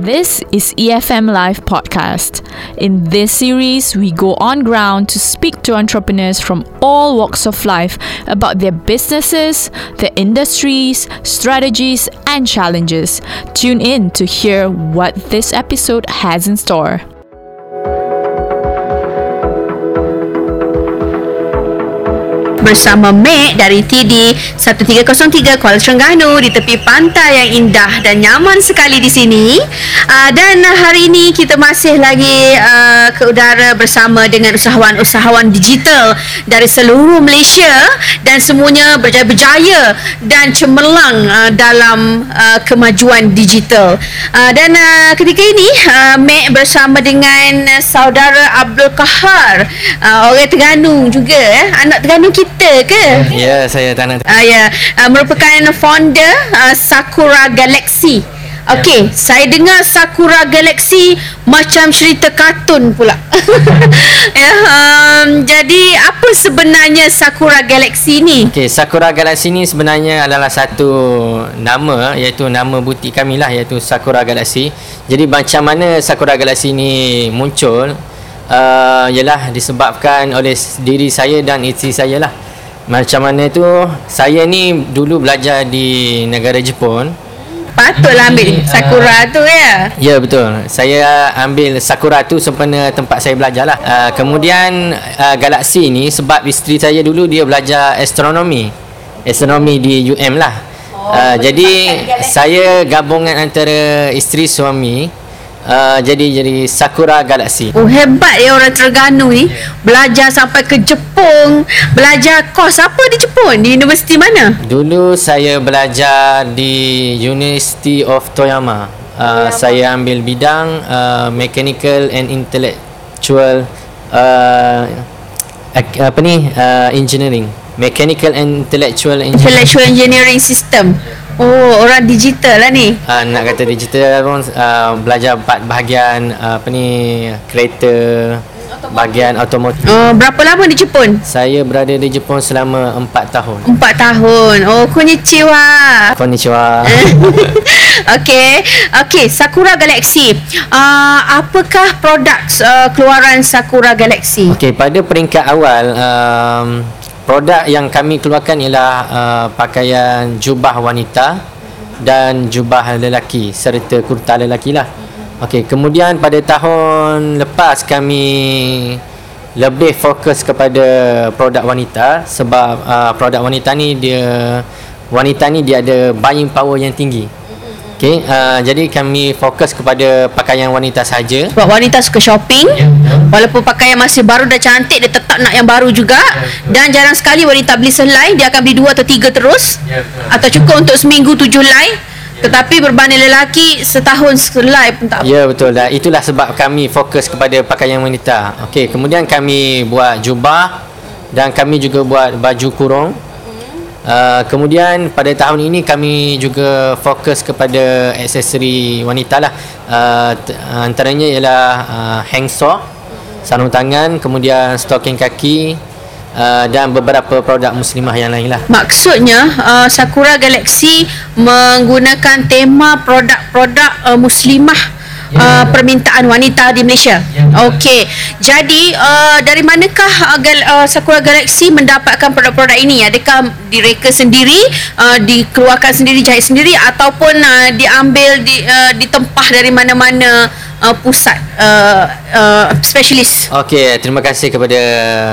This is EFM Live Podcast. In this series, we go on ground to speak to entrepreneurs from all walks of life about their businesses, their industries, strategies, and challenges. Tune in to hear what this episode has in store. Bersama Mek dari TD 1303 Kuala Terengganu di tepi pantai yang indah dan nyaman sekali di sini. Uh, dan hari ini kita masih lagi uh, ke udara bersama dengan usahawan-usahawan digital dari seluruh Malaysia dan semuanya berjaya-berjaya dan cemerlang uh, dalam uh, kemajuan digital. Uh, dan uh, ketika ini uh, Mek bersama dengan saudara Abdul Kahar, uh, orang Terengganu juga eh, anak Terengganu kita kita ke? Ya, saya tak nak. Uh, ya, uh, merupakan founder uh, Sakura Galaxy. Okey, ya. saya dengar Sakura Galaxy macam cerita kartun pula. ya, um, jadi apa sebenarnya Sakura Galaxy ni? Okey, Sakura Galaxy ni sebenarnya adalah satu nama iaitu nama butik kami lah iaitu Sakura Galaxy. Jadi macam mana Sakura Galaxy ni muncul? Uh, ialah disebabkan oleh diri saya dan isteri saya lah macam mana tu? Saya ni dulu belajar di negara Jepun. Patutlah ambil Sakura tu ya? Ya betul. Saya ambil Sakura tu sempena tempat saya belajar lah. Uh, Kemudian uh, Galaksi ni Sebab isteri saya dulu dia belajar astronomi. Astronomi di UM lah. Uh, Jadi saya gabungan antara isteri suami Uh, jadi jadi Sakura Galaxy. Oh hebat ya orang Terengganu ni belajar sampai ke Jepun, belajar kos apa di Jepun? Di universiti mana? Dulu saya belajar di University of Toyama. Uh, saya ambil bidang uh, mechanical and intellectual uh, apa ni uh, engineering. Mechanical and intellectual engineering. Intellectual engineering system. Oh, orang digital lah ni. Uh, nak kata digital pun uh, belajar empat bahagian uh, apa ni kereta bahagian otomotif. Oh, berapa lama di Jepun? Saya berada di Jepun selama empat tahun. Empat tahun. Oh, konnichiwa. Konnichiwa. Okey. Okey, Sakura Galaxy. Uh, apakah produk uh, keluaran Sakura Galaxy? Okey, pada peringkat awal um, produk yang kami keluarkan ialah uh, pakaian jubah wanita dan jubah lelaki serta kurta lelaki lah. Okey, kemudian pada tahun lepas kami lebih fokus kepada produk wanita sebab uh, produk wanita ni dia wanita ni dia ada buying power yang tinggi. Okay, uh, jadi kami fokus kepada pakaian wanita saja. Sebab wanita suka shopping, yeah. walaupun pakaian masih baru dan cantik, dia tetap nak yang baru juga. Yeah. Dan jarang sekali wanita beli selai, dia akan beli dua atau tiga terus. Yeah. Atau cukup untuk seminggu tujuh. Yeah. Tetapi berbanding lelaki, setahun selai pun tak apa. Ya, betul. Dan itulah sebab kami fokus kepada pakaian wanita. Okay, kemudian kami buat jubah dan kami juga buat baju kurung. Uh, kemudian pada tahun ini kami juga fokus kepada aksesori wanita lah. Uh, antaranya ialah uh, handsock sarung tangan kemudian stocking kaki uh, dan beberapa produk muslimah yang lain lah. Maksudnya uh, Sakura Galaxy menggunakan tema produk-produk uh, muslimah uh, permintaan wanita di Malaysia. Okey. Jadi uh, dari manakah uh, Gal- uh, Sakura Galaxy mendapatkan produk-produk ini? Adakah direka sendiri, uh, dikeluarkan sendiri, jahit sendiri ataupun uh, diambil di uh, ditempah dari mana-mana uh, pusat uh, uh, specialist? Okey, terima kasih kepada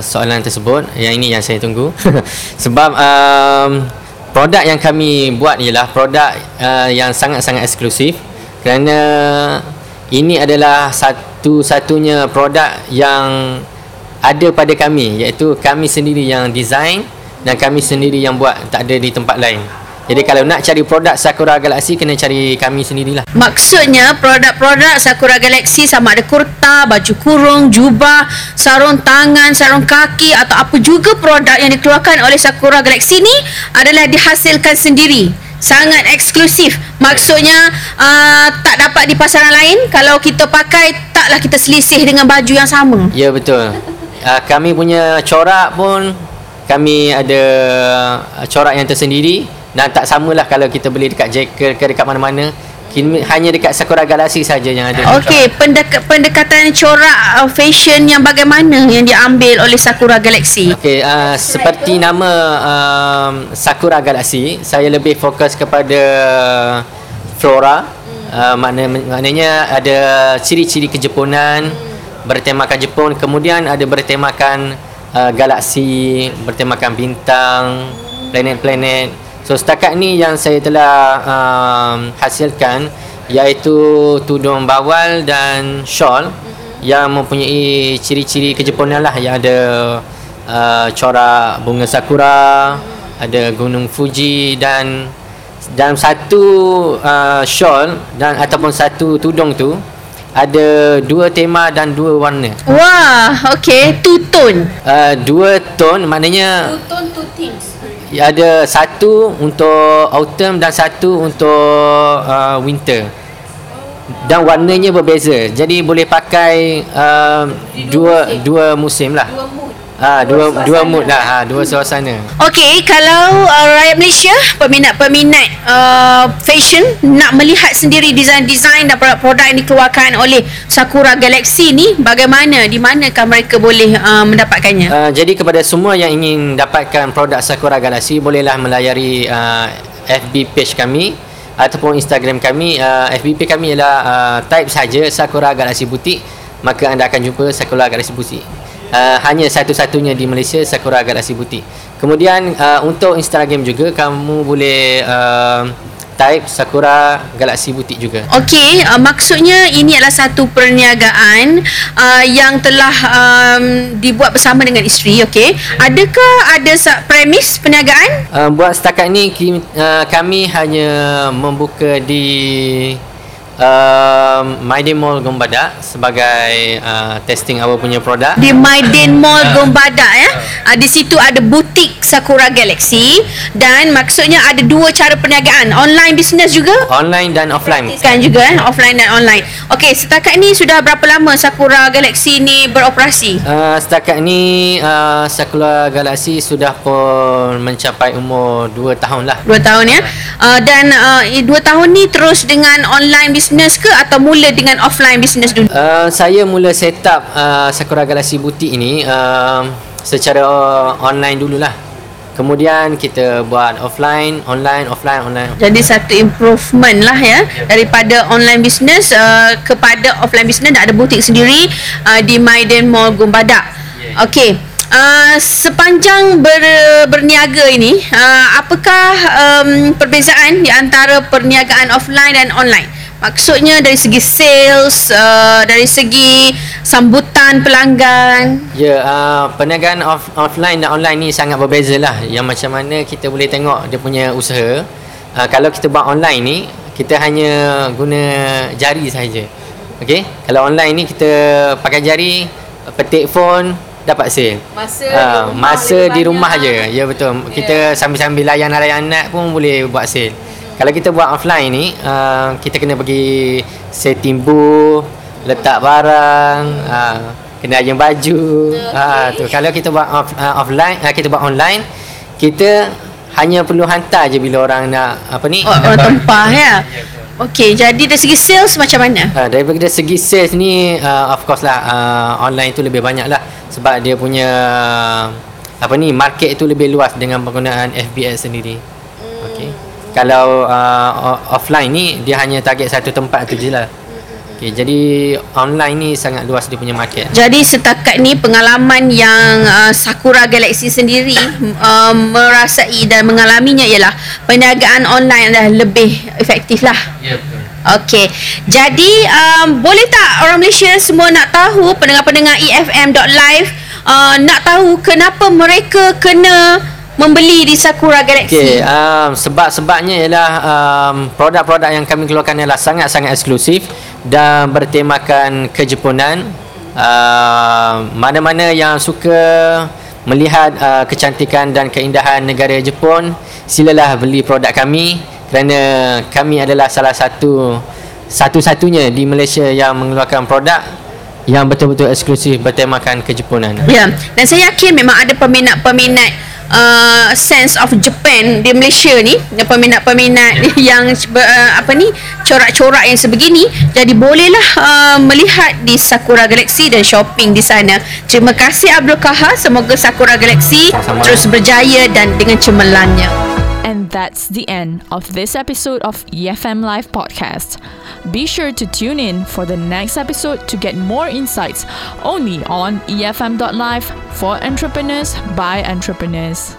soalan tersebut. Yang ini yang saya tunggu. Sebab um, produk yang kami buat ialah produk uh, yang sangat-sangat eksklusif kerana ini adalah satu-satunya produk yang ada pada kami iaitu kami sendiri yang design dan kami sendiri yang buat tak ada di tempat lain. Jadi kalau nak cari produk Sakura Galaxy kena cari kami sendirilah. Maksudnya produk-produk Sakura Galaxy sama ada kurta, baju kurung, jubah, sarung tangan, sarung kaki atau apa juga produk yang dikeluarkan oleh Sakura Galaxy ni adalah dihasilkan sendiri sangat eksklusif. Maksudnya uh, tak dapat di pasaran lain kalau kita pakai taklah kita selisih dengan baju yang sama. Ya betul. Uh, kami punya corak pun kami ada corak yang tersendiri. Dan tak samalah kalau kita beli dekat jacket ke dekat mana-mana Kini hanya dekat Sakura Galaxy saja yang ada. Okey, pendek- pendekatan corak uh, fashion yang bagaimana yang diambil oleh Sakura Galaxy? Okey, uh, seperti nama um, Sakura Galaxy, saya lebih fokus kepada flora. Uh, makna, maknanya ada ciri-ciri kejepunan bertemakan Jepun, kemudian ada bertemakan uh, galaksi, bertemakan bintang, planet-planet. So setakat ni yang saya telah um, hasilkan iaitu tudung bawal dan shawl yang mempunyai ciri-ciri kejepunan lah yang ada uh, corak bunga sakura, ada gunung Fuji dan dalam satu uh, shawl dan ataupun satu tudung tu ada dua tema dan dua warna. Wah, okey, two tone. Uh, dua tone maknanya Two tone, two themes. Ada satu untuk autumn dan satu untuk uh, winter. Dan warnanya berbeza. Jadi boleh pakai uh, dua dua musim lah. Dua mood. Ah dua dua mood lah, ha, dua suasana. Okey, kalau uh, rakyat Malaysia, peminat-peminat uh, fashion nak melihat sendiri desain-desain dan produk-produk yang dikeluarkan oleh Sakura Galaxy ni, bagaimana, di manakah mereka boleh uh, mendapatkannya? Uh, jadi kepada semua yang ingin dapatkan produk Sakura Galaxy bolehlah melayari uh, FB page kami ataupun Instagram kami. Uh, FB page kami ialah uh, type saja Sakura Galaxy Boutique maka anda akan jumpa Sakura Galaxy Boutique. Uh, hanya satu-satunya di Malaysia Sakura Galaxy Boutique. Kemudian uh, untuk Instagram juga kamu boleh uh, type Sakura Galaxy Boutique juga. Okey, uh, maksudnya ini adalah satu perniagaan uh, yang telah um, dibuat bersama dengan isteri, okey. Adakah ada sa- premis perniagaan? Uh, buat setakat ni uh, kami hanya membuka di uh, Maiden Mall Gombadak sebagai uh, testing our punya produk. Di Maiden Mall Gombadak ya. Uh, di situ ada butik Sakura Galaxy dan maksudnya ada dua cara perniagaan, online business juga Online dan offline. kan juga eh offline dan online. Okey, setakat ni sudah berapa lama Sakura Galaxy ni beroperasi? Uh, setakat ni uh, Sakura Galaxy sudah pun mencapai umur 2 tahun lah. Dua tahun ya. Uh, dan uh, dua tahun ni terus dengan online business ke atau mula dengan offline business dulu? Uh, saya mula set up uh, Sakura Galaxy Boutique ini uh, secara online dululah. Kemudian kita buat offline, online, offline, online. Jadi satu improvement lah ya daripada online business uh, kepada offline business ada butik sendiri uh, di Maiden Mall Gombadak. Okey. Uh, sepanjang ber, berniaga ini uh, apakah um, perbezaan di antara perniagaan offline dan online? Maksudnya dari segi sales, uh, dari segi sambutan pelanggan. Ya, uh, perniagaan off, offline dan online ni sangat berbeza lah. Yang macam mana kita boleh tengok dia punya usaha. Uh, kalau kita buat online ni, kita hanya guna jari saja. Okey? Kalau online ni kita pakai jari, petik phone, dapat sale. Masa Uh, masa di rumah je. Ya betul. Kita sambil-sambil layan anak anak pun boleh buat sale. Kalau kita buat offline ni, uh, kita kena pergi setting booth, letak barang, uh, kena ayun baju. Ah uh, tu. Kalau kita buat off, uh, offline, uh, kita buat online, kita hanya perlu hantar je bila orang nak apa ni? Oh, orang tempah ya. Okey, jadi dari segi sales macam mana? Uh, daripada segi sales ni uh, of course lah uh, online tu lebih banyak lah sebab dia punya apa ni market itu lebih luas dengan penggunaan FBS sendiri. Kalau uh, offline ni dia hanya target satu tempat tu je lah. Okey, jadi online ni sangat luas dia punya market. Jadi setakat ni pengalaman yang uh, Sakura Galaxy sendiri uh, merasai dan mengalaminya ialah perniagaan online adalah lebih efektif lah. Ya betul. Okey. Jadi um, boleh tak orang Malaysia semua nak tahu pendengar-pendengar EFM.live uh, nak tahu kenapa mereka kena membeli di Sakura Galaxy? Okey, um, sebab-sebabnya ialah um, produk-produk yang kami keluarkan ialah sangat-sangat eksklusif dan bertemakan kejepunan. Uh, mana-mana yang suka melihat uh, kecantikan dan keindahan negara Jepun, silalah beli produk kami kerana kami adalah salah satu satu-satunya di Malaysia yang mengeluarkan produk yang betul-betul eksklusif bertemakan kejepunan. Ya, dan saya yakin memang ada peminat-peminat uh, sense of Japan di Malaysia ni peminat-peminat yang uh, apa ni corak-corak yang sebegini jadi bolehlah uh, melihat di Sakura Galaxy dan shopping di sana. Terima kasih Abdul Kahar. Semoga Sakura Galaxy Sama-sama. terus berjaya dan dengan cemerlannya And that's the end of this episode of EFM Live Podcast. Be sure to tune in for the next episode to get more insights only on EFM.live for entrepreneurs by entrepreneurs.